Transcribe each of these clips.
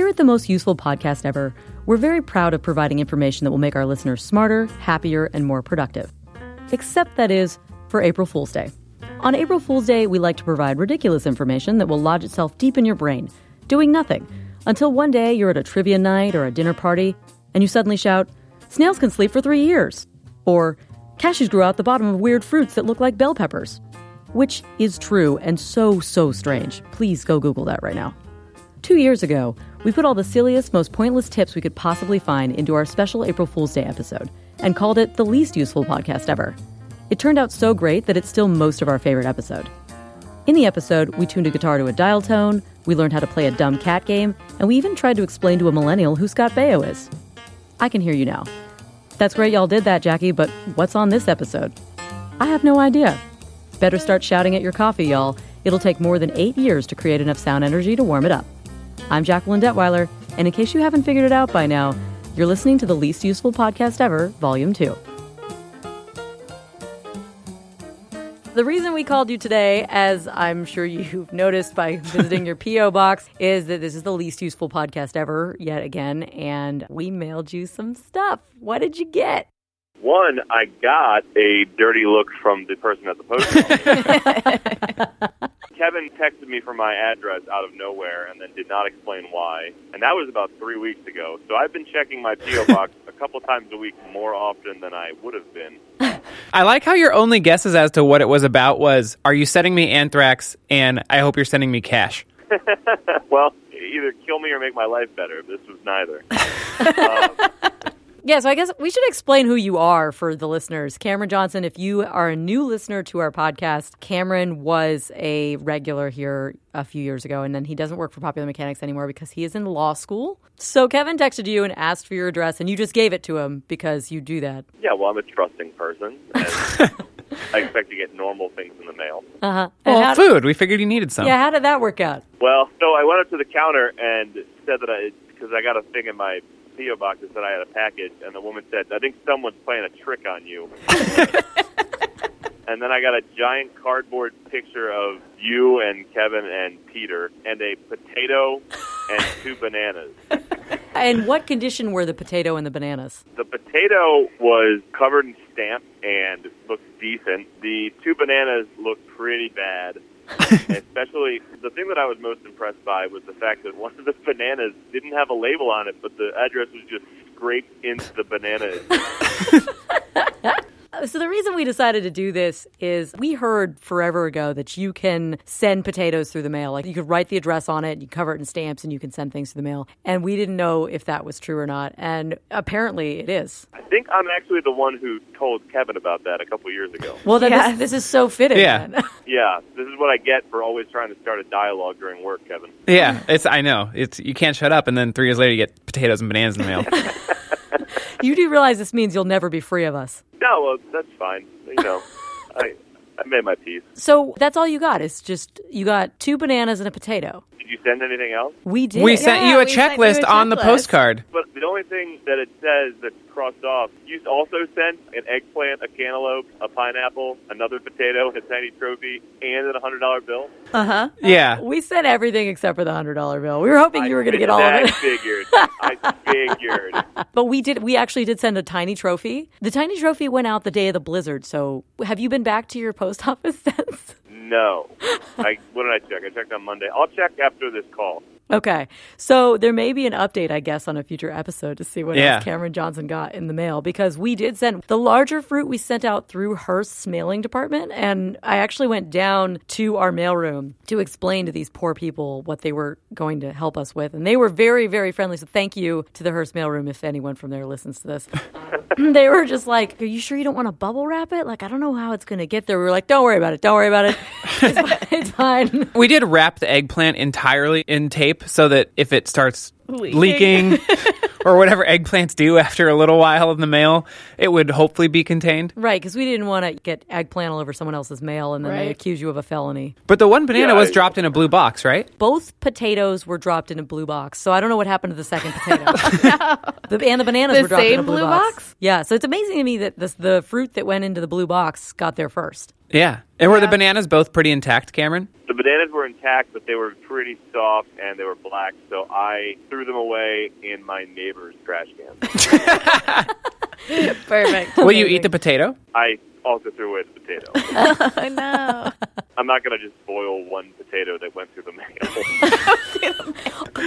Here at the most useful podcast ever, we're very proud of providing information that will make our listeners smarter, happier, and more productive. Except that is for April Fool's Day. On April Fool's Day, we like to provide ridiculous information that will lodge itself deep in your brain, doing nothing, until one day you're at a trivia night or a dinner party and you suddenly shout, Snails can sleep for three years. Or, cashews grew out the bottom of weird fruits that look like bell peppers. Which is true and so, so strange. Please go Google that right now. Two years ago, we put all the silliest, most pointless tips we could possibly find into our special April Fool's Day episode and called it the least useful podcast ever. It turned out so great that it's still most of our favorite episode. In the episode, we tuned a guitar to a dial tone, we learned how to play a dumb cat game, and we even tried to explain to a millennial who Scott Baio is. I can hear you now. That's great y'all did that, Jackie, but what's on this episode? I have no idea. Better start shouting at your coffee, y'all. It'll take more than eight years to create enough sound energy to warm it up. I'm Jacqueline Detwiler, and in case you haven't figured it out by now, you're listening to the least useful podcast ever, Volume 2. The reason we called you today, as I'm sure you've noticed by visiting your P.O. box, is that this is the least useful podcast ever, yet again, and we mailed you some stuff. What did you get? One, I got a dirty look from the person at the post office. Kevin texted me for my address out of nowhere and then did not explain why. And that was about three weeks ago. So I've been checking my P.O. box a couple times a week more often than I would have been. I like how your only guesses as to what it was about was, are you sending me anthrax? And I hope you're sending me cash. well, either kill me or make my life better. This was neither. um, yeah, so I guess we should explain who you are for the listeners. Cameron Johnson, if you are a new listener to our podcast, Cameron was a regular here a few years ago, and then he doesn't work for Popular Mechanics anymore because he is in law school. So Kevin texted you and asked for your address, and you just gave it to him because you do that. Yeah, well, I'm a trusting person. I expect to get normal things in the mail. Uh huh. Well, food. We figured you needed some. Yeah, how did that work out? Well, so I went up to the counter and said that I, because I got a thing in my PO box that said I had a package, and the woman said, "I think someone's playing a trick on you." and then I got a giant cardboard picture of you and Kevin and Peter, and a potato and two bananas. And what condition were the potato and the bananas? The potato was covered in stamp and looked decent. The two bananas looked pretty bad. Especially the thing that I was most impressed by was the fact that one of the bananas didn't have a label on it, but the address was just scraped into the banana. Uh, so the reason we decided to do this is we heard forever ago that you can send potatoes through the mail. Like you could write the address on it, you cover it in stamps, and you can send things through the mail. And we didn't know if that was true or not. And apparently it is. I think I'm actually the one who told Kevin about that a couple years ago. Well, then this, this is so fitting. Yeah. Yeah, this is what I get for always trying to start a dialogue during work, Kevin. Yeah, it's. I know. It's. You can't shut up, and then three years later, you get potatoes and bananas in the mail. you do realize this means you'll never be free of us. No, well, that's fine. You know, I I made my peace. So that's all you got. It's just you got two bananas and a potato. Did you send anything else? We did. we sent Yeah, you a we sent you checklist a on the checklist. postcard. But the only thing that it says that's crossed off, you also sent an eggplant, a cantaloupe, a pineapple, another potato, a tiny trophy, and a hundred dollar bill. Uh huh. Yeah. We sent everything except for the hundred dollar bill. We were hoping you were going to get all of it. I figured. I figured. but we did. We actually did send a tiny trophy. The tiny trophy went out the day of the blizzard. So have you been back to your post office since? No. I what did I check? I checked on Monday. I'll check after this call. Okay, so there may be an update, I guess, on a future episode to see what Yeah. else Cameron Johnson got in the mail because we did send the larger fruit we sent out through Hearst's mailing department, and I actually went down to our mailroom to explain to these poor people what they were going to help us with, and they were very, very friendly. So thank you to the Hearst mailroom if anyone from there listens to this. they were just like, "Are you sure you don't want to bubble wrap it? Like, I don't know how it's going to get there." We were like, "Don't worry about it. Don't worry about it. It's, it's fine." We did wrap the eggplant entirely in tape so that if it starts leaking, or whatever eggplants do after a little while in the mail, it would hopefully be contained. Right, because we didn't want to get eggplant all over someone else's mail and then they accuse you of a felony. But the one banana Yeah, was I- dropped in a blue box, right? Both potatoes were dropped in a blue box, so I don't know what happened to the second potato. the, and the bananas The were dropped in same a blue, blue box. box? Yeah, so it's amazing to me that this, the fruit that went into the blue box got there first. Yeah. And were the bananas both pretty intact, Cameron? The bananas were intact, but they were pretty soft and they were black, so I threw them away in my neighbor's trash can. Perfect. Will you eat the potato? I also threw away the potato. oh, no. I'm not going to just boil one potato that went through the mail.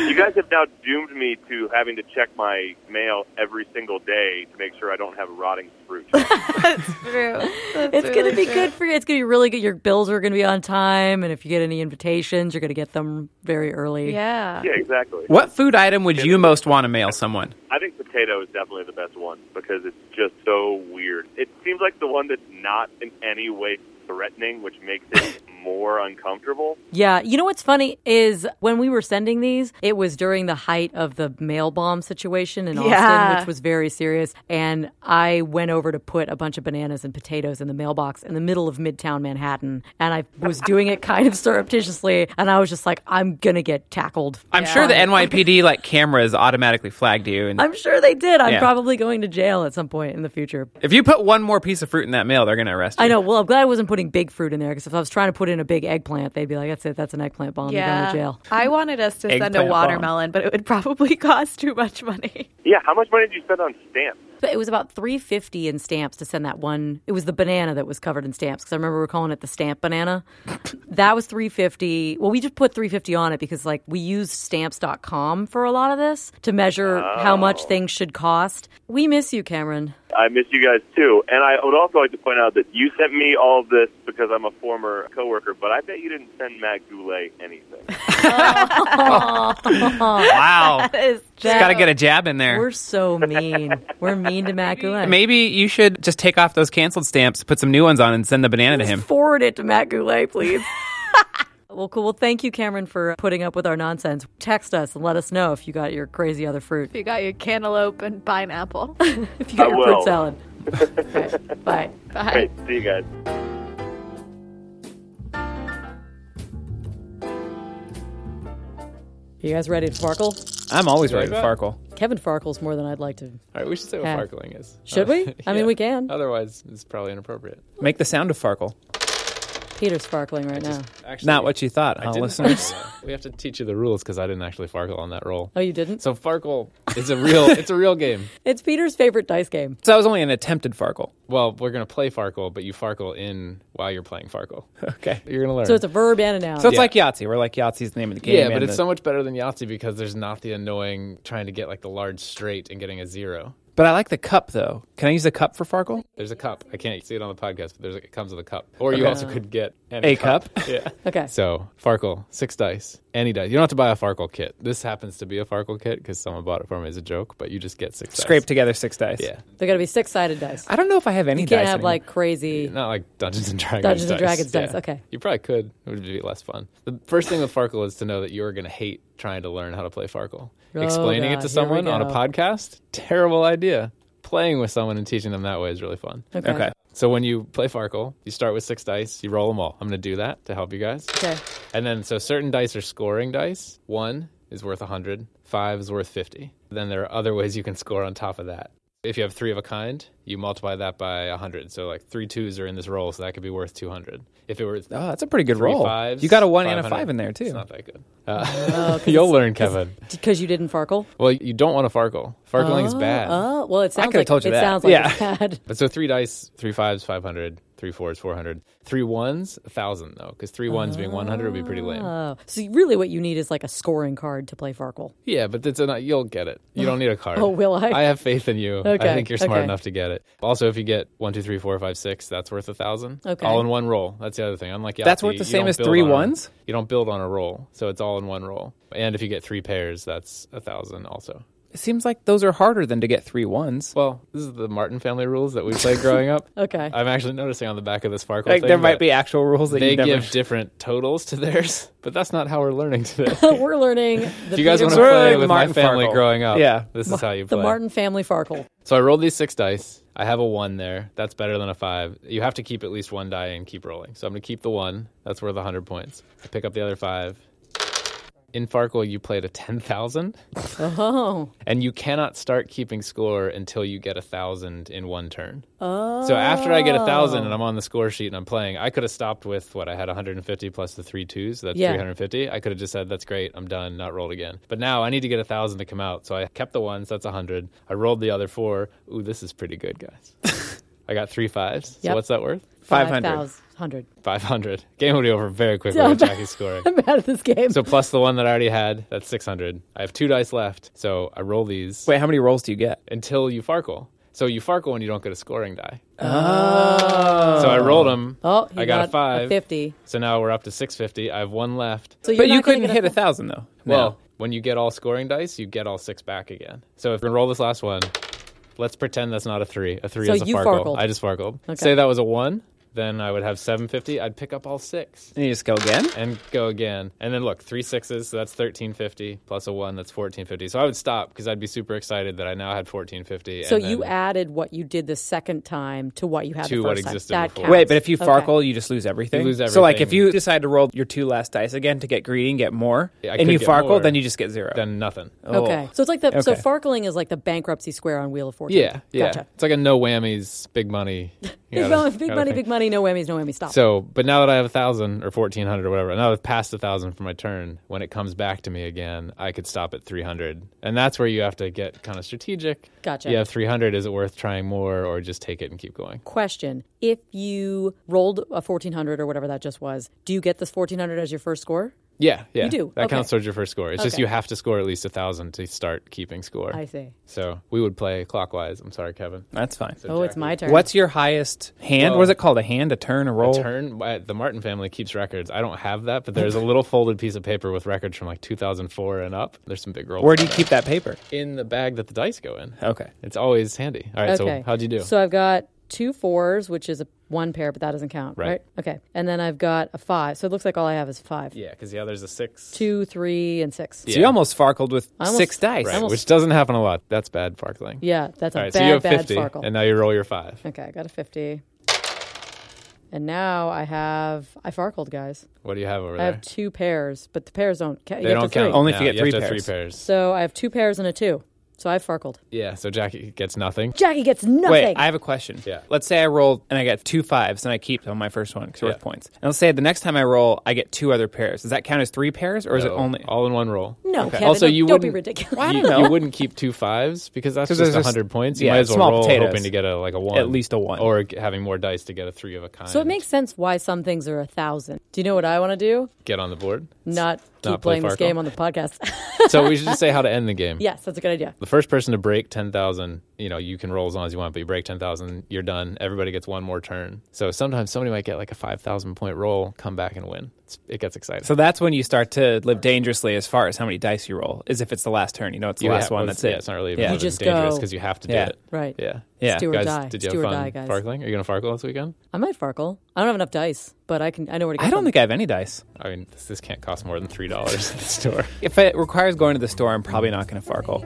you guys have now doomed me to having to check my mail every single day to make sure I don't have rotting fruit. That's true. That's It's going to be true. good for you. It's going to be really good. Your bills are going to be on time. And if you get any invitations, you're going to get them very early. Yeah. yeah, exactly. What food item would you most want to mail someone? I think potato is definitely the best one because it's just so weird. It seems like the one that's not in any way threatening, which makes it more uncomfortable. Yeah, you know what's funny is when we were sending these, it was during the height of the mail bomb situation in Austin, which was very serious. And I went over to put a bunch of bananas and potatoes in the mailbox in the middle of Midtown Manhattan, and I was doing it kind of surreptitiously, and I was just like, I'm gonna get tackled. I'm sure the NYPD like cameras automatically flagged you. And I'm sure they did. I'm Yeah. probably going to jail at some point in the future. if you put one more piece of fruit in that mail, they're going to arrest you. I know. Well, I'm glad I wasn't putting big fruit in there because if I was trying to put in a big eggplant, they'd be like, "That's it. That's an eggplant bomb. You're going Yeah. to jail." I wanted us to send a Eggplant watermelon, but it would probably cost too much money. Yeah, how much money did you spend on stamps? But it was about three fifty in stamps to send that one. It was the banana that was covered in stamps because I remember we are calling it the stamp banana. that was three fifty. Well, we just put three fifty on it because like we used stamps.com for a lot of this to measure how much oh. things should cost. We miss you, Cameron. I miss you guys too. And I would also like to point out that you sent me all of this because I'm a former coworker, but I bet you didn't send Matt Goulet anything. Wow. That is Just got to get a jab in there. We're so mean. We're mean to Matt Goulet. Maybe you should just take off those canceled stamps, put some new ones on, and send the banana to him. Forward it to Matt Goulet, please. well, cool. Well, thank you, Cameron, for putting up with our nonsense. Text us and let us know if you got your crazy other fruit. If you got your cantaloupe and pineapple. If you got I your will. fruit salad. Okay, Bye. Bye. Great. See you guys. You guys ready to sparkle? I'm always ready to like that? farkle. Kevin farkles more than I'd like to. All right, we should say what Yeah. farkling is. Should we? I mean, we can. Otherwise, it's probably inappropriate. Make the sound of farkle. Peter's sparkling right now. Actually, Not what you thought, I huh, didn't listeners? we have to teach you the rules because I didn't actually farkle on that roll. Oh, you didn't? So farkle is a real. it's a real game. It's Peter's favorite dice game. so that was only an attempted farkle. Well, we're gonna play farkle, but you farkle in while you're playing farkle. Okay. You're gonna learn. So it's a verb and a noun. So it's Yeah. like Yahtzee. We're like Yahtzee's the name of the game. yeah, but and it's the- so much better than Yahtzee because there's not the annoying trying to get like the large straight and getting a zero. But I like the cup though. Can I use the cup for farkle? There's a cup. I can't see it on the podcast, but there's a, it comes with a cup. Or you Okay. also could get any A cup? Yeah. okay. So Farkle, six dice, any dice. You don't have to buy a Farkle kit. This happens to be a Farkle kit because someone bought it for me as a joke, but you just get six Scrape dice. together six dice. Yeah, They're going to be six sided dice. I don't know if I have any You can't dice have anymore. like crazy. not like Dungeons and Dragons. Dungeons and dice. Dragons dice, Yeah. okay. You probably could. It would be less fun. The first thing with Farkle is to know that you are going to hate trying to learn how to play Farkle. Oh, Explaining God, it to someone on a podcast, terrible idea. Playing with someone and teaching them that way is really fun. Okay. Okay. So when you play Farkle, you start with six dice, you roll them all. I'm going to do that to help you guys. Okay. And then, so certain dice are scoring dice. One is worth 100, five is worth 50. Then there are other ways you can score on top of that. If you have three of a kind, you multiply that by 100. So, like three twos are in this roll, so that could be worth 200. If it were Oh, that's a pretty good three roll. fives, you got a one and a five in there too. It's not that good. Uh, you'll learn, Kevin. Because you didn't farkle? Well, you don't want to Farkle. Farkling is bad. Oh, well, it sounds could've like, told you it that. sounds like Yeah. it's bad. But so three dice, three fives, 500, three fours, 400. Three ones, 1,000, though, because three ones being 100 would be pretty lame. Oh, so really what you need is like a scoring card to play Farkle. Yeah, but it's a, you'll get it. You don't need a card. Oh, will I? I have faith in you. Okay, I think you're smart okay. enough to get it. Also, if you get one, two, three, four, five, six, that's worth a thousand. Okay. All in one roll. That's the other thing. Unlike Yahtzee, That's worth the same as build three on a- ones? you don't build on a roll, so it's all in one roll. And if you get three pairs, that's a thousand also. It seems like those are harder than to get three ones. Well, this is the Martin family rules that we played growing up. Okay. I'm actually noticing on the back of this Farkle Like thing there might be actual rules that they you never. give different totals to theirs, but that's not how we're learning today. We're learning the, If you guys Peter- want to play like with Martin my family Farkle. growing up, Yeah. this is how you play. the. Martin family Farkle. So I rolled these six dice. I have a one there. That's better than a five. You have to keep at least one die and keep rolling. So I'm going to keep the one. That's worth 100 points. I pick up the other five. In Farkle, you play to 10,000, Oh. and you cannot start keeping score until you get a 1,000 in one turn. Oh. So after I get a 1,000 and I'm on the score sheet and I'm playing, I could have stopped with what I had 150 plus the three twos, so that's Yeah. 350. I could have just said, that's great, I'm done, not rolled again. But now I need to get a 1,000 to come out, so I kept the ones, that's 100. I rolled the other four. Ooh, this is pretty good, guys. I got three fives. Yep. So what's that worth? 500. 500. 500. Game will be over very quickly with Jackie's scoring. I'm out of this game. So plus the one that I already had, that's 600. I have two dice left, so I roll these Wait, how many rolls do you get? until you Farkle. So you Farkle and you don't get a scoring die. Oh. So I rolled them. oh, he I got, a five. 50. So now we're up to 650. I have one left. So you're But you couldn't hit a thousand though. Well, when you get all scoring dice, you get all six back again. So if we roll this last one, let's pretend that's not a three. A three So is a you Farkle. Farkled. I just Farkled. Okay. Say that was a one, then I would have 750. I'd pick up all six. and you just go again. and go again. And then look, three sixes, so that's thirteen fifty plus a one, that's fourteen fifty. So I would stop because I'd be super excited that I now had fourteen fifty. So you added what you did the second time to what you had To the what first time. existed That before. Wait, but if you Okay. Farkle, you just lose everything. You lose So, like, if you decide to roll your two last dice again to get greedy and get more, Yeah, and you get Farkle, more. then you just get zero. then nothing. Oh. Okay. So it's like the so Okay. farkling is like the bankruptcy square on Wheel of Fortune. Yeah, yeah. Gotcha. It's like a no whammies, big money. You Big, gotta- money, big gotta money, big money, no whammies, no whammies, stop. So, but now that I have a thousand or fourteen hundred or whatever, now I've passed a thousand for my turn. When it comes back to me again, I could stop at three hundred, and that's where you have to get kind of strategic. Gotcha. You have three hundred. Is it worth trying more, or just take it and keep going? Question. If you rolled a 1400 or whatever that just was, do you get this 1400 as your first score? Yeah, yeah. You do? That Okay. counts towards your first score. It's just you have to score at least a thousand to start keeping score. I see. So we would play clockwise. I'm sorry, Kevin. That's fine. Oh, it's my turn. What's your highest hand? Well- what is it called? A hand, a turn, a roll? A turn. uh, The Martin family keeps records. I don't have that, but there's a little folded piece of paper with records from like 2004 and up. There's some big rolls. Where do you keep that paper? in the bag that the dice go in? Okay. It's always handy. All right. okay. So how'd you do? So I've got two fours, which is a one pair, but that doesn't count, right? Right. Okay. And then I've got a five. So it looks like all I have is five. yeah, because yeah, there's a six. Two, three, and six. So you almost Farkled with almost- six dice. Right, almost- which doesn't happen a lot. That's bad farkling. Yeah, that's a All right, bad, so you have bad 50, and now you roll your five. okay, I got a 50. And now I have, I farkled, guys. What do you have over I there? I have two pairs, but the pairs don't count. they you have don't to three. count. Only if you get have three to pairs. Three pairs. So I have two pairs and a two. So I've farkled. Yeah. So Jackie gets nothing. Jackie gets nothing. Wait, I have a question. Yeah. Let's say I roll and I get two fives and I keep on my first one because Yeah. worth points. And let's say the next time I roll, I get two other pairs. Does that count as three pairs or is it only? all in one roll? no, Kevin, Also, don't, you don't be wouldn't- ridiculous. I you, don't know. you wouldn't keep two fives because that's just there's hundred points. You yeah, might as well small roll potatoes. hoping to get a like a one, At least a one. or having more dice to get a three of a kind. So it makes sense why some things are a thousand. Do you know what I want to do? get on the board. Not keep play playing this game on the podcast. so we should just say how to end the game. yes, that's a good idea. The first person to break ten thousand, you know, you can roll as long as you want, but you break ten thousand, you're done. Everybody gets one more turn. So sometimes somebody might get like a five thousand point roll, come back and win. It's, it gets exciting. So that's when you start to live dangerously as far as how many dice you roll. Is if it's the last turn. You know, it's the You last have- one. That's yeah, it. It's not really Yeah. You just dangerous because you have to Yeah. do it. Right. Yeah. Yeah. It's do or Guys, die. did you do have or fun die, guys. farkling? Are you gonna farkle this weekend? I might farkle. I don't have enough dice, but I can. I know where to get I don't them. think I have any dice. I mean, this, this can't cost more than three dollars at the store. If it requires going to the store, I'm probably not going to Farkle.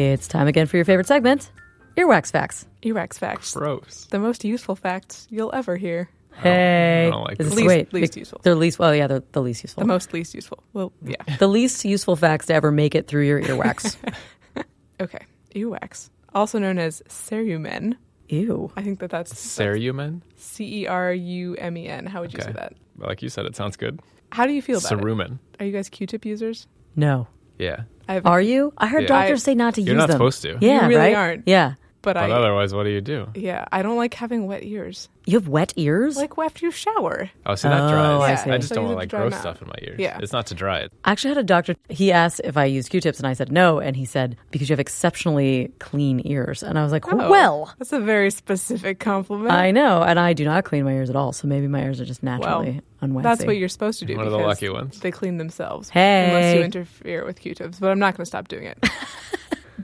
It's time again for your favorite segment, Earwax Facts. Earwax facts. Gross. The most useful facts you'll ever hear. Hey, I don't like Is this. this- Least- wait, least be- useful. They're least. Well, yeah, they're the least useful. The most least useful. Well, yeah. the least useful facts to ever make it through your earwax. Okay. Earwax, also known as cerumen. Ew. I think that that's Cerumen? C E R U M E N. How would you Okay. say that? Like you said, it sounds good. How do you feel about it? Cerumen. Are you guys Q-tip users? No. Yeah. I have, Are you? I heard Yeah. doctors I- say not to use. Them. You're use not them. supposed to. Yeah, You really right? aren't. Yeah. But But I otherwise, what do you do? yeah, I don't like having wet ears. You have wet ears? Like after you shower. Oh, see, that Oh, dries. I see. I just so don't want have like to gross stuff in my ears. Yeah. It's not to dry it. I actually had a doctor. He asked if I use Q-tips, and I said no. And he said because you have exceptionally clean ears. And I was like, Oh, well, that's a very specific compliment. I know, and I do not clean my ears at all. So maybe my ears are just naturally unwaxy. That's what you're supposed to do. One of the lucky ones. They clean themselves. Hey. Unless you interfere with Q-tips. But I'm not going to stop doing it.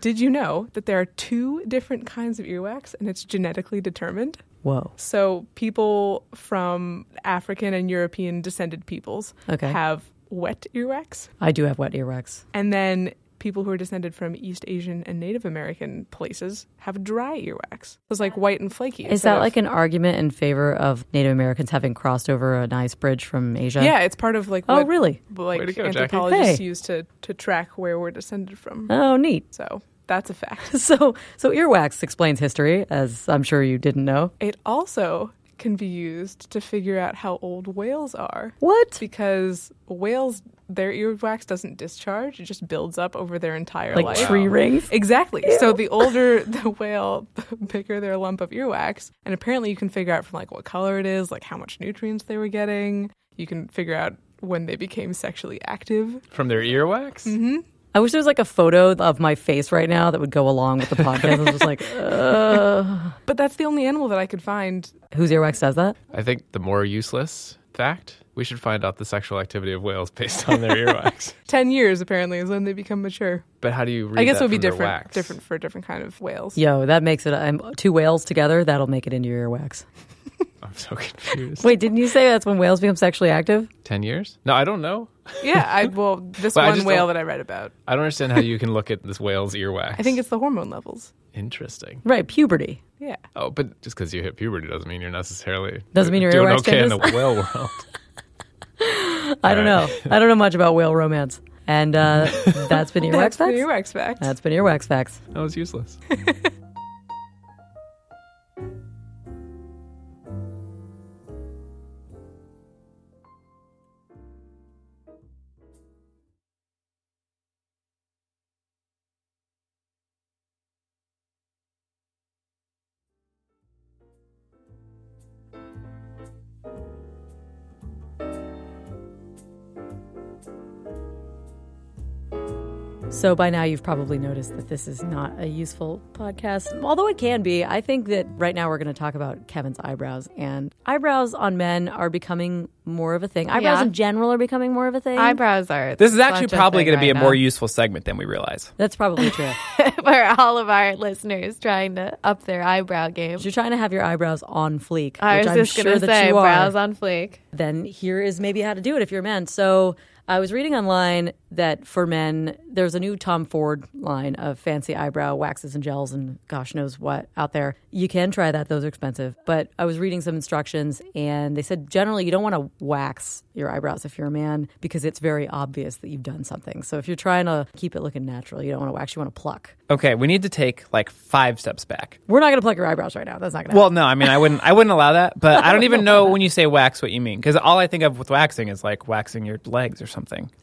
Did you know that there are two different kinds of earwax and it's genetically determined? Whoa. So people from African and European descended peoples Okay. have wet earwax. I do have wet earwax. And then people who are descended from East Asian and Native American places have dry earwax. It's like white and flaky. Is that of- like an argument in favor of Native Americans having crossed over an ice bridge from Asia? Yeah, it's part of like Oh, what really? like Way go, anthropologists Hey. use to to track where we're descended from. Oh, neat. So that's a fact. So, so earwax explains history, as I'm sure you didn't know. It also can be used to figure out how old whales are. What? Because whales, their earwax doesn't discharge; it just builds up over their entire Like life. tree rings? Exactly. So the older the whale, the bigger their lump of earwax. And apparently you can figure out from like what color it is, like how much nutrients they were getting. You can figure out when they became sexually active. From their earwax? Mm-hmm. I wish there was like a photo of my face right now that would go along with the podcast. I was just like, uh, But that's the only animal that I could find. whose earwax does that? I think the more useless fact, we should find out the sexual activity of whales based on their earwax. 10 years apparently is when they become mature. But how do you read I guess it would be different wax? different for different kind of whales. Yo, that makes it um, two whales together. That'll make it into your earwax. I'm so confused. Wait, didn't you say that's when whales become sexually active? 10 years? No, I don't know. Yeah, I well this Well, one whale that I read about. I don't understand how you can look at this whale's earwax. I think it's the hormone levels. interesting. Right, puberty. Yeah. Oh, but just because you hit puberty doesn't mean you're necessarily Doesn't mean your doing earwax okay in the whale world. I don't know. I don't know much about whale romance. And uh, that's been earwax That's the facts. earwax fact. That's been earwax facts. That was useless. So by now you've probably noticed that this is not a useful podcast, although it can be. I think that right now we're going to talk about Kevin's eyebrows, and eyebrows on men are becoming more of a thing. Eyebrows Yeah. in general are becoming more of a thing. Eyebrows are. This is actually probably going to be a more now. useful segment than we realize. That's probably true. for all of our listeners trying to up their eyebrow game. You're trying to have your eyebrows on fleek, I which was I'm just sure gonna that say you are, brows on fleek. then here is maybe how to do it if you're a man. So I was reading online that for men, there's a new Tom Ford line of fancy eyebrow waxes and gels and gosh knows what out there. You can try that; those are expensive. But I was reading some instructions, and they said generally you don't want to wax your eyebrows if you're a man because it's very obvious that you've done something. So if you're trying to keep it looking natural, you don't want to wax; you want to pluck. Okay, we need to take like five steps back. We're not going to pluck your eyebrows right now. That's not going to. Well, no, I mean, I wouldn't, I wouldn't allow that. But I don't even know when you say wax what you mean, because all I think of with waxing is like waxing your legs or something.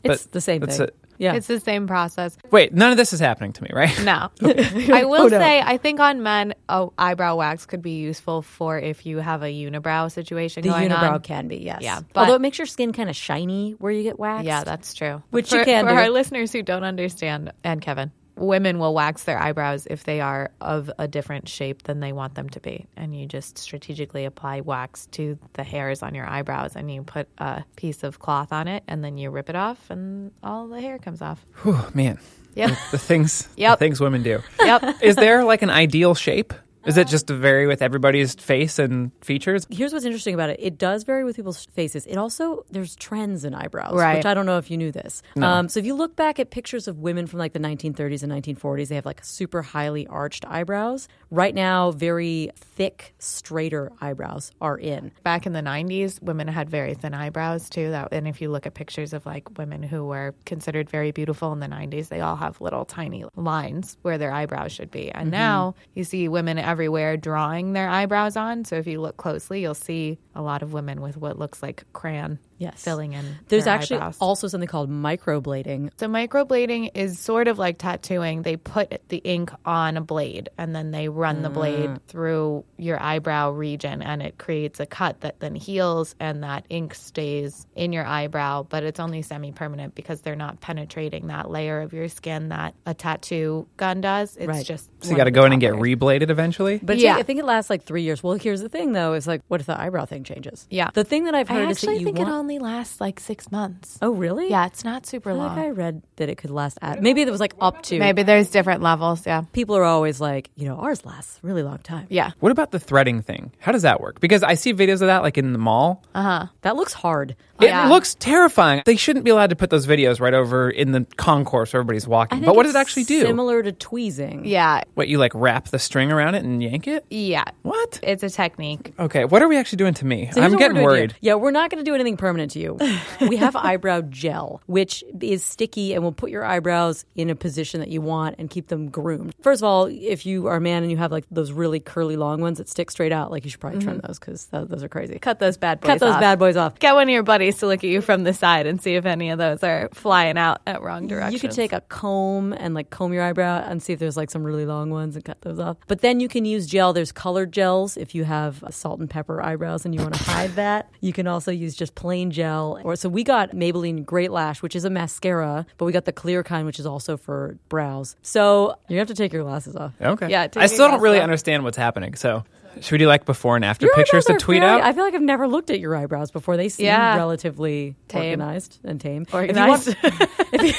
It's but the same thing. it. Yeah. It's the same process. Wait, none of this is happening to me, right? No. I will Oh, no. say, I think on men, a eyebrow wax could be useful for if you have a unibrow situation the going unibrow on. can be, yes. Yeah, but- Although it makes your skin kind of shiny where you get waxed. Yeah, that's true. Which for, you can for do. our listeners who don't understand, and Kevin, women will wax their eyebrows if they are of a different shape than they want them to be, and you just strategically apply wax to the hairs on your eyebrows, and you put a piece of cloth on it, and then you rip it off, and all the hair comes off. Whew, man, Yep. the things, Yep. the things women do. yep. Is there like an ideal shape? Is it just to vary with everybody's face and features? Here's what's interesting about it. It does vary with people's faces. It also there's trends in eyebrows, Right. which I don't know if you knew this. Um, so if you look back at pictures of women from like the 1930s and 1940s, they have like super highly arched eyebrows. Right now, very thick, straighter eyebrows are in. Back in the 90s, women had very thin eyebrows too. That, and if you look at pictures of like women who were considered very beautiful in the 90s, they all have little tiny lines where their eyebrows should be. And now you see women everywhere drawing their eyebrows on. So if you look closely, you'll see a lot of women with what looks like crayon Yes. filling in. There's their actually eyebrows. also something called microblading. So microblading is sort of like tattooing. They put the ink on a blade and then they run the blade mm. through your eyebrow region and it creates a cut that then heals and that ink stays in your eyebrow, but it's only semi-permanent because they're not penetrating that layer of your skin that a tattoo gun does. It's Right. just So you got to go in and get top layers. rebladed eventually. eventually. But Yeah. I think it lasts like three years. Well, here's the thing, though: is like, what if the eyebrow thing changes? Yeah. The thing that I've I heard is that you think want. It only lasts like six months. oh, really? Yeah, it's not super I feel like I read that it could last at maybe it was like up to. Maybe there's different levels. Yeah. people are always like, you know, ours lasts a really long time. Yeah. what about the threading thing? How does that work? Because I see videos of that like in the mall. Uh huh. That looks hard. It Yeah. looks terrifying. They shouldn't be allowed to put those videos right over in the concourse where everybody's walking. But what does it actually do? Similar to tweezing. Yeah. What you like wrap the string around it and yank it? Yeah. What? It's a technique. Okay, what are we actually doing to me? So I'm getting we're doing to worried. you. Yeah, we're not going to do anything permanent to you. we have eyebrow gel, which is sticky and will put your eyebrows in a position that you want and keep them groomed. First of all, if you are a man and you have like those really curly long ones that stick straight out, like you should probably trim mm-hmm. those because those are crazy. Cut those bad boys Cut those off. bad boys off. Get one of your buddies to look at you from the side and see if any of those are flying out at wrong directions. You could take a comb and like comb your eyebrow and see if there's like some really long ones and cut those off. But then you can use gel. There's colored gels if you have salt and pepper eyebrows and you want to hide that. You can also use just plain gel. Or so we got Maybelline Great Lash, which is a mascara, but we got the clear kind, which is also for brows. So you have to take your glasses off. Okay. Yeah, take I still don't really off. understand what's happening. So, should we do like before and after Your pictures to tweet fairly- out? I feel like I've never looked at your eyebrows before. They seem Yeah. relatively Tame. organized and tame. Organized. If you, want, if, you,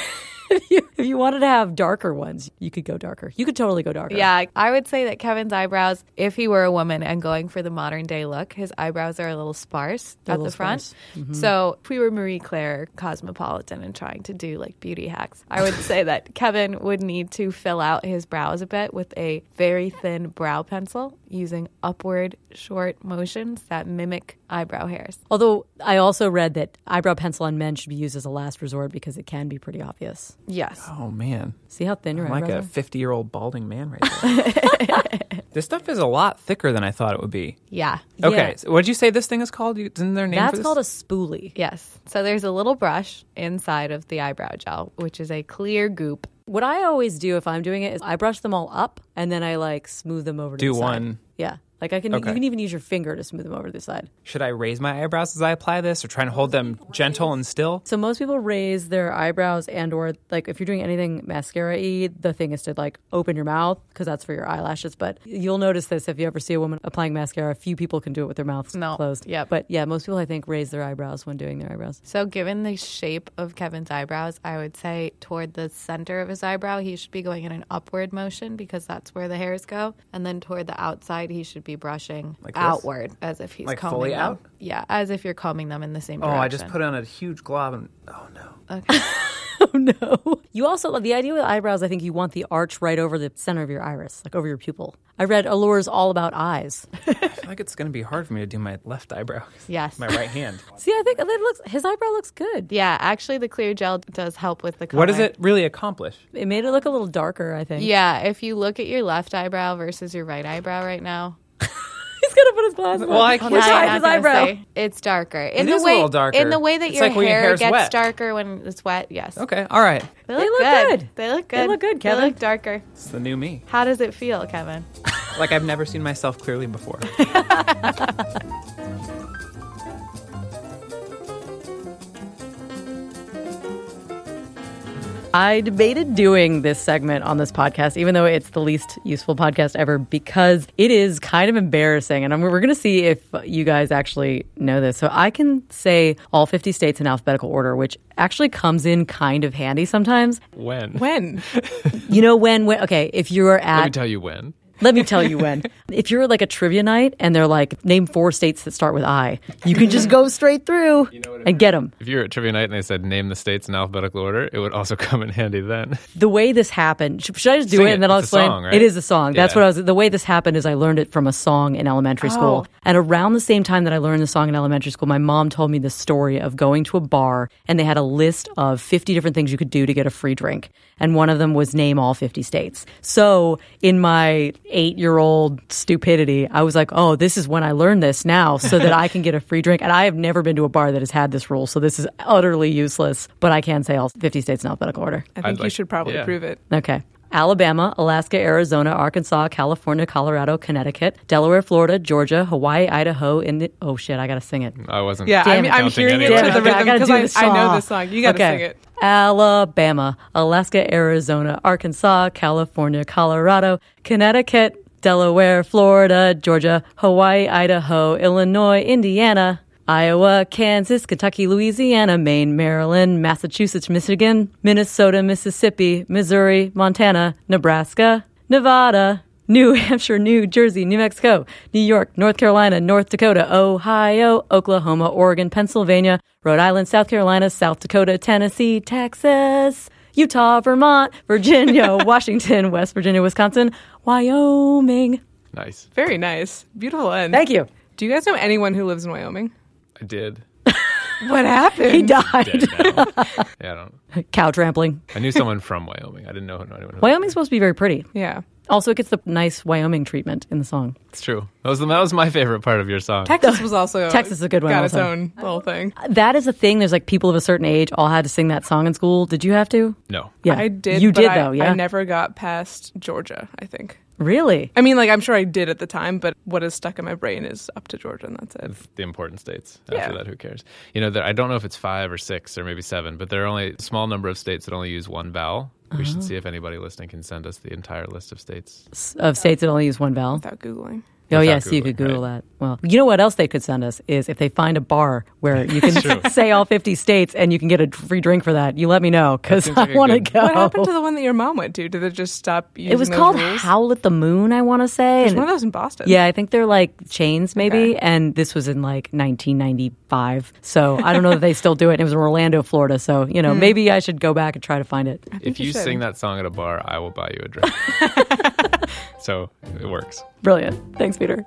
if, you, if you wanted to have darker ones, you could go darker. You could totally go darker. Yeah, I would say that Kevin's eyebrows, if he were a woman and going for the modern day look, his eyebrows are a little sparse They're at the front. Mm-hmm. So if we were Marie Claire Cosmopolitan and trying to do like beauty hacks, I would say that Kevin would need to fill out his brows a bit with a very thin brow pencil using upward short motions that mimic eyebrow hairs. Although I also read that eyebrow pencil on men should be used as a last resort because it can be pretty obvious. Yes. oh man, See how thin your I'm like eyebrows a 50 year old balding man right there. this stuff is a lot thicker than I thought it would be. Yeah. Okay, Yeah. so what did you say this thing is called? You- Isn't there a name for That's this? called a spoolie. Yes. So there's a little brush inside of the eyebrow gel, which is a clear goop. What I always do if I'm doing it is I brush them all up and then I like smooth them over to Do the side. one. Yeah. Like I can Okay. you can even use your finger to smooth them over to the side. Should I raise my eyebrows as I apply this, or try and hold them gentle and still? So most people raise their eyebrows and or like if you're doing anything mascara y, the thing is to like open your mouth because that's for your eyelashes. But you'll notice this if you ever see a woman applying mascara. A few people can do it with their mouths No. closed. Yeah, But yeah, most people I think raise their eyebrows when doing their eyebrows. So, given the shape of Kevin's eyebrows, I would say toward the center of his eyebrow, he should be going in an upward motion because that's where the hairs go. And then toward the outside, he should be brushing Like outward as if he's Like combing fully them. out? Yeah, as if you're combing them in the same Oh, direction. I just put on a huge glob and oh no. Okay. Oh no. You also love the idea with eyebrows, I think you want the arch right over the center of your iris, like over your pupil. I read Allure's all about eyes. I feel like it's going to be hard for me to do my left eyebrow. Yes. My right hand. See, I think that looks his eyebrow looks good. yeah, actually, the clear gel does help with the color. What does it really accomplish? It made it look a little darker, I think. Yeah, if you look at your left eyebrow versus your right eyebrow right now, He's gonna put his glasses Well, on. I can't- Now you're side not his eyebrow? say It's darker. In It the is a way, little darker. In the way that It's your like when your hair hair's gets wet. darker when it's wet. Yes. Okay, all right. They look, look good. good. They look good. They look good, They Kevin. look darker. It's the new me. How does it feel, Kevin? Like I've never seen myself clearly before. I debated doing this segment on this podcast, even though it's the least useful podcast ever, because it is kind of embarrassing. And I'm, we're going to see if you guys actually know this. So I can say all 50 states in alphabetical order, which actually comes in kind of handy sometimes. When? When? You know, when, when okay, if you're at. Let me tell you when. Let me tell you when. If you're like a trivia night and they're like, name four states that start with I, you can just go straight through and get them. If you were at trivia night and they said name the states in alphabetical order, it would also come in handy then. the way this happened should, should i just do Sing it it. and then i'll It's a explain song, right? it is a song that's Yeah. what i was the way this happened is i learned it from a song in elementary oh. school and around the same time that i learned the song in elementary school my mom told me the story of going to a bar and they had a list of 50 different things you could do to get a free drink and one of them was name all 50 states so in my eight year old stupidity i was like oh this is when i learned this now so that i can get a free drink and i have never been to a bar that has had this rule so this is utterly useless but i can say all 50 states in alphabetical order I think I'd you like- should probably yeah. prove it. Okay. Alabama, Alaska, Arizona, Arkansas, California, Colorado, Connecticut, Delaware, Florida, Georgia, Hawaii, Idaho, Indi- Oh shit, I gotta sing it. I wasn't. Yeah, Damn I'm. I'm counting hearing it to the Okay, I rhythm because do I, this I know song. the song. You got to Okay. sing it. Alabama, Alaska, Arizona, Arkansas, California, Colorado, Connecticut, Delaware, Florida, Georgia, Hawaii, Idaho, Illinois, Indiana, Iowa, Kansas, Kentucky, Louisiana, Maine, Maryland, Massachusetts, Michigan, Minnesota, Mississippi, Missouri, Montana, Nebraska, Nevada, New Hampshire, New Jersey, New Mexico, New York, North Carolina, North Dakota, Ohio, Oklahoma, Oregon, Pennsylvania, Rhode Island, South Carolina, South Dakota, Tennessee, Texas, Utah, Vermont, Virginia, Washington, West Virginia, Wisconsin, Wyoming. Nice. Very nice. Beautiful end. Thank you. Do you guys know anyone who lives in Wyoming? I did. What happened? He died. Yeah, I don't. Cow trampling. I knew someone from Wyoming. I didn't know anyone. Who Wyoming's supposed to be very pretty. Yeah. Also, it gets the nice Wyoming treatment in the song. It's true. That was the, that was my favorite part of your song. Texas was also Texas is a good one Got also. its own little thing. That is a thing. There's like people of a certain age all had to sing that song in school. Did you have to? no. Yeah, I did. You but did I, though. Yeah. I never got past Georgia. I think. Really. I mean, like I'm sure I did at the time, but what is stuck in my brain is up to Georgia, and that's it. It's the important states. After Yeah. that, who cares? You know, there, I don't know if it's five or six or maybe seven, but there are only a small number of states that only use one vowel. We should uh-huh. see if anybody listening can send us the entire list of states. S- Of states that only use one vowel. Without googling. Oh Without yes, you could Google right. that. Well, you know what else they could send us is if they find a bar where you can say all 50 states and you can get a free drink for that. You let me know because I like want to good- go. What happened to the one that your mom went to? Did it just stop using it was those called rules? Howl at the Moon. I want to say. There's and- one of those in Boston. Yeah, I think they're like chains maybe, Okay. and this was in like 1995. So I don't know that they still do it. It was in Orlando, Florida. So you know, hmm. maybe I should go back and try to find it. If you you sing that song at a bar, I will buy you a drink. So it works. Brilliant. Thanks, Peter.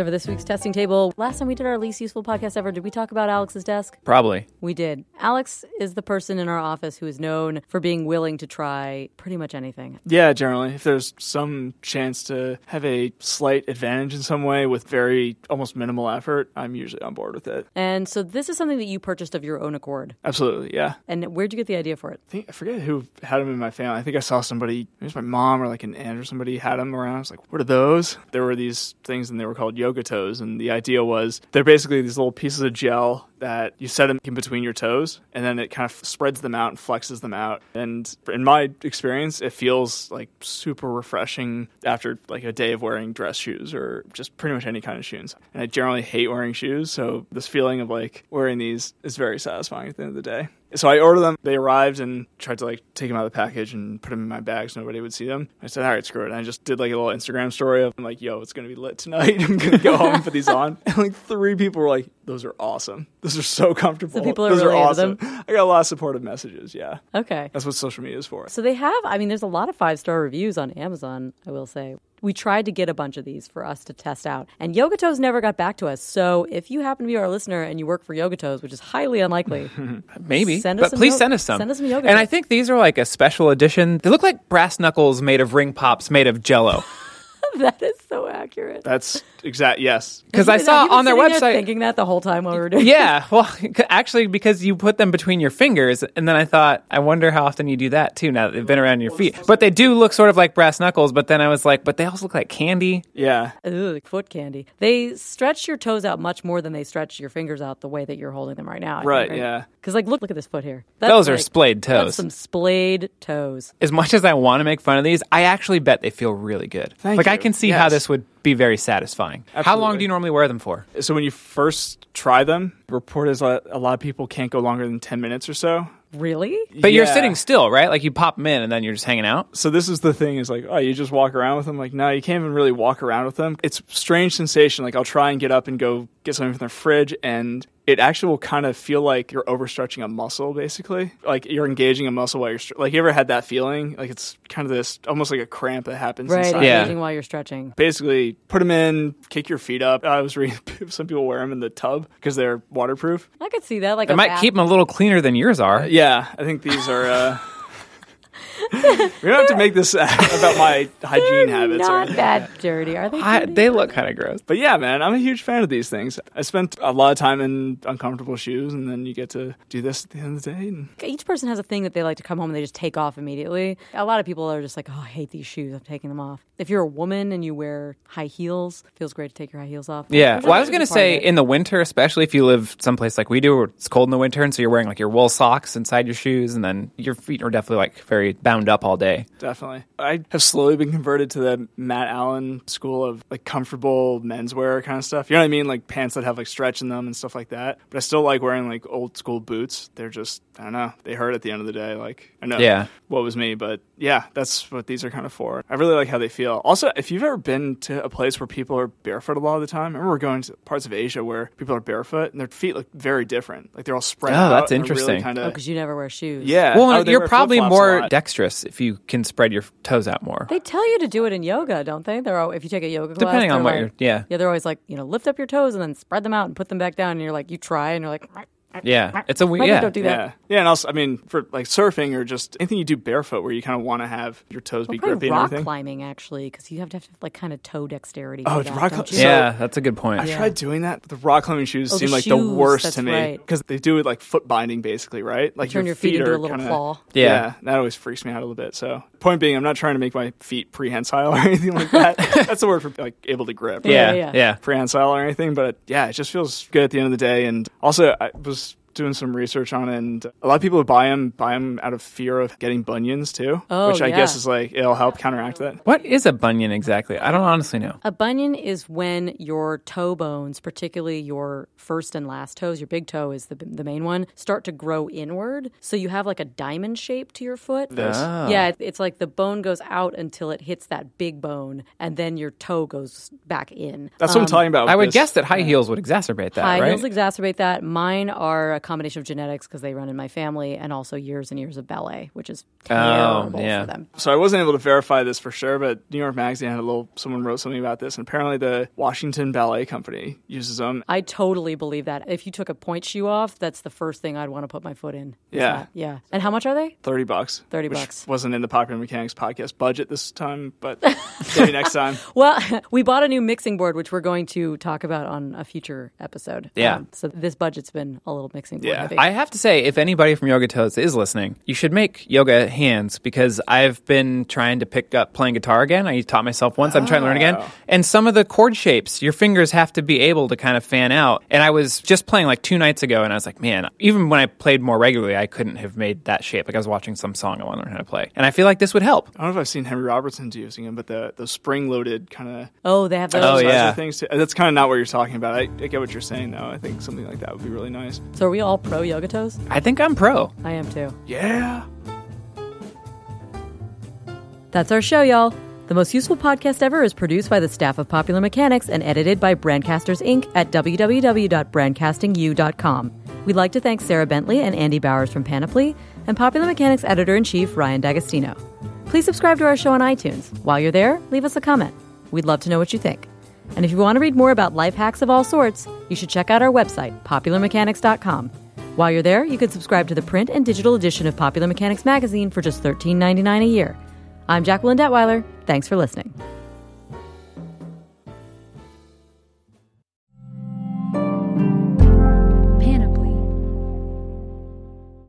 So for this week's testing table, last time we did our least useful podcast ever, did we talk about Alex's desk? Probably. We did. Alex is the person in our office who is known for being willing to try pretty much anything. Yeah, generally. If there's some chance to have a slight advantage in some way with very almost minimal effort, I'm usually on board with it. And so this is something that you purchased of your own accord. Absolutely, yeah. And where'd you get the idea for it? I think I forget who had them in my family. I think I saw somebody, it was my mom or like an aunt or somebody had them around. I was like, what are those? There were these things and they were called yoga toes. And the idea was they're basically these little pieces of gel that you set them in between your toes and then it kind of spreads them out and flexes them out. And in my experience, it feels like super refreshing after like a day of wearing dress shoes or just pretty much any kind of shoes. And I generally hate wearing shoes. So this feeling of like wearing these is very satisfying at the end of the day. So I ordered them. They arrived and tried to like take them out of the package and put them in my bag so nobody would see them. I said, all right, screw it. And I just did like a little Instagram story of I'm like, yo, it's gonna be lit tonight. I'm gonna go home and put these on. And like three people were like, those are awesome. Those are so comfortable. So people are those really are awesome. I got a lot of supportive messages. Yeah, Okay. that's what social media is for. So they have, I mean, there's a lot of five star reviews on Amazon, I will say. We tried to get a bunch of these for us to test out, and Yoga Toes never got back to us. So if you happen to be our listener and you work for Yoga Toes, which is highly unlikely, Maybe. Send us but some please yo- send us some. send us some yoga And I think these are like a special edition. They look like brass knuckles made of ring pops made of jello. that is so accurate. That's exact. Yes, Because I saw on their sitting there website. thinking that the whole time while we were doing. Yeah, well, actually, because you put them between your fingers, and then I thought, I wonder how often you do that too. Now that they've been around your feet, but they do look sort of like brass knuckles. But then I was like, but they also look like candy. yeah. Ugh, foot candy. They stretch your toes out much more than they stretch your fingers out the way that you're holding them right now. Right, yeah. Because like, look, look at this foot here. Those are like- splayed That's toes. some splayed toes. As much as I want to make fun of these, I actually bet they feel really good. Thank like I can see how this would be very satisfying. How long do you normally wear them for? So when you first try them, report is a a lot of people can't go longer than ten minutes or so. Really? But you're sitting still, right? Like you pop them in and then you're just hanging out. so this is the thing is like oh you just walk around with them like no you can't even really walk around with them it's strange sensation like i'll try and get up and go get something from the fridge and it actually will kind of feel like you're overstretching a muscle basically like you're engaging a muscle while you're str- like you ever had that feeling like it's kind of this almost like a cramp that happens Right. inside. Yeah. While you're stretching. basically put them in kick your feet up i was reading some people wear them in the tub because they're waterproof I could see that. Like It might bath- keep them a little cleaner than yours are. yeah i think these are uh We don't have to make this about my hygiene habits. or Not anything. that dirty, are they? I, they look kind of gross. But yeah, man, I'm a huge fan of these things. I spent a lot of time in uncomfortable shoes, and then you get to do this at the end of the day. And Each person has a thing that they like to come home and they just take off immediately. A lot of people are just like, oh, I hate these shoes. I'm taking them off. If you're a woman and you wear high heels, it feels great to take your high heels off. Yeah. Which Well, I was going to good part of say in the winter, especially if you live someplace like we do, where it's cold in the winter, and so you're wearing like your wool socks inside your shoes, and then your feet are definitely like very bound up all day. definitely, I have slowly been converted to the Matt Allen school of like comfortable menswear kind of stuff. You know what I mean? Like pants that have like stretch in them and stuff like that. But I still like wearing like old school boots. They're just I don't know. They hurt at the end of the day. Like I know Yeah. what was me, but yeah, that's what these are kind of for. I really like how they feel. Also, if you've ever been to a place where people are barefoot a lot of the time, I remember going to parts of Asia where people are barefoot and their feet look very different. Like they're all spread out. Oh, that's and they're interesting. Really kind Oh, of because you never wear shoes. yeah. Well, Oh, you're probably more dexterous if you can spread your toes out more. They tell you to do it in yoga, don't they? They're all, if you take a yoga class, Depending on what like- you're- yeah. yeah, they're always like, you know, lift up your toes and then spread them out and put them back down. And you're like, you try, and you're like, Yeah, it's a weird. maybe Yeah, don't do that. Yeah, yeah, and also, I mean, for like surfing or just anything you do barefoot, where you kind of want to have your toes be Probably grippy and rock everything. climbing actually, because you have to have like kind of toe dexterity. Oh, that, rock don't so- yeah, that's a good point. I Yeah. tried doing that. But the rock climbing shoes Oh, seem like the worst to me right. because they do it like foot binding, basically, right? Like you Turn your feet into a little kinda- claw. Yeah. that always freaks me out a little bit. So, point being, I'm not trying to make my feet prehensile or anything like that. That's the word for like able to grip. yeah, Yeah, yeah, yeah. prehensile or anything, but yeah, it just feels good at the end of the day. And also, I was doing some research on it, and a lot of people who buy them buy them out of fear of getting bunions too, Oh, which I yeah. guess is like it'll help counteract that. What is a bunion exactly? I don't honestly know. A bunion is when your toe bones, particularly your first and last toes, your big toe is the, the main one, start to grow inward. So you have like a diamond shape to your foot. Oh. Yeah, it's like the bone goes out until it hits that big bone, and then your toe goes back in. That's what I'm um, talking about. I would this. guess that high heels would exacerbate that, High right? heels exacerbate that. Mine are a combination of genetics because they run in my family, and also years and years of ballet, which is terrible yeah. for them. So I wasn't able to verify this for sure, but New York Magazine had a little. Someone wrote something about this, and apparently the Washington Ballet Company uses them. I totally believe that. If you took a pointe shoe off, that's the first thing I'd want to put my foot in. is Yeah. that. yeah. And how much are they? Thirty bucks. 30 which bucks. Wasn't in the Popular Mechanics podcast budget this time, but maybe next time. Well, we bought a new mixing board, which we're going to talk about on a future episode. Um, Yeah. so this budget's been a little mixing board Yeah. heavy. I have to say, if anybody from Yoga Toes is listening, you should make yoga hands because I've been trying to pick up playing guitar again. I taught myself once. I'm trying to learn again. Oh. And some of the chord shapes, your fingers have to be able to kind of fan out. And I was just playing like two nights ago, and I was like, man, even when I played more regularly, I couldn't have made that shape. Like I was watching some song I want to learn how to play, and I feel like this would help. I don't know if I've seen Henry Robertson's using them, but the the spring loaded kind of oh, they have those. Oh, yeah. things. Too. That's kind of not what you're talking about. I, I get what you're saying though. I think something like that would be really nice. So are we all pro yoga toes? I think I'm pro. I am too. Yeah. That's our show, y'all. The Most Useful Podcast Ever is produced by the staff of Popular Mechanics and edited by Brandcasters Inc. at www.brandcastingu.com. We'd like to thank Sarah Bentley and Andy Bowers from Panoply and Popular Mechanics editor in chief Ryan D'Agostino. Please subscribe to our show on iTunes. While you're there, leave us a comment. We'd love to know what you think. And if you want to read more about life hacks of all sorts, you should check out our website, popularmechanics.com. While you're there, you can subscribe to the print and digital edition of Popular Mechanics magazine for just $13.99 a year. I'm Jacqueline Detwiler. Thanks for listening.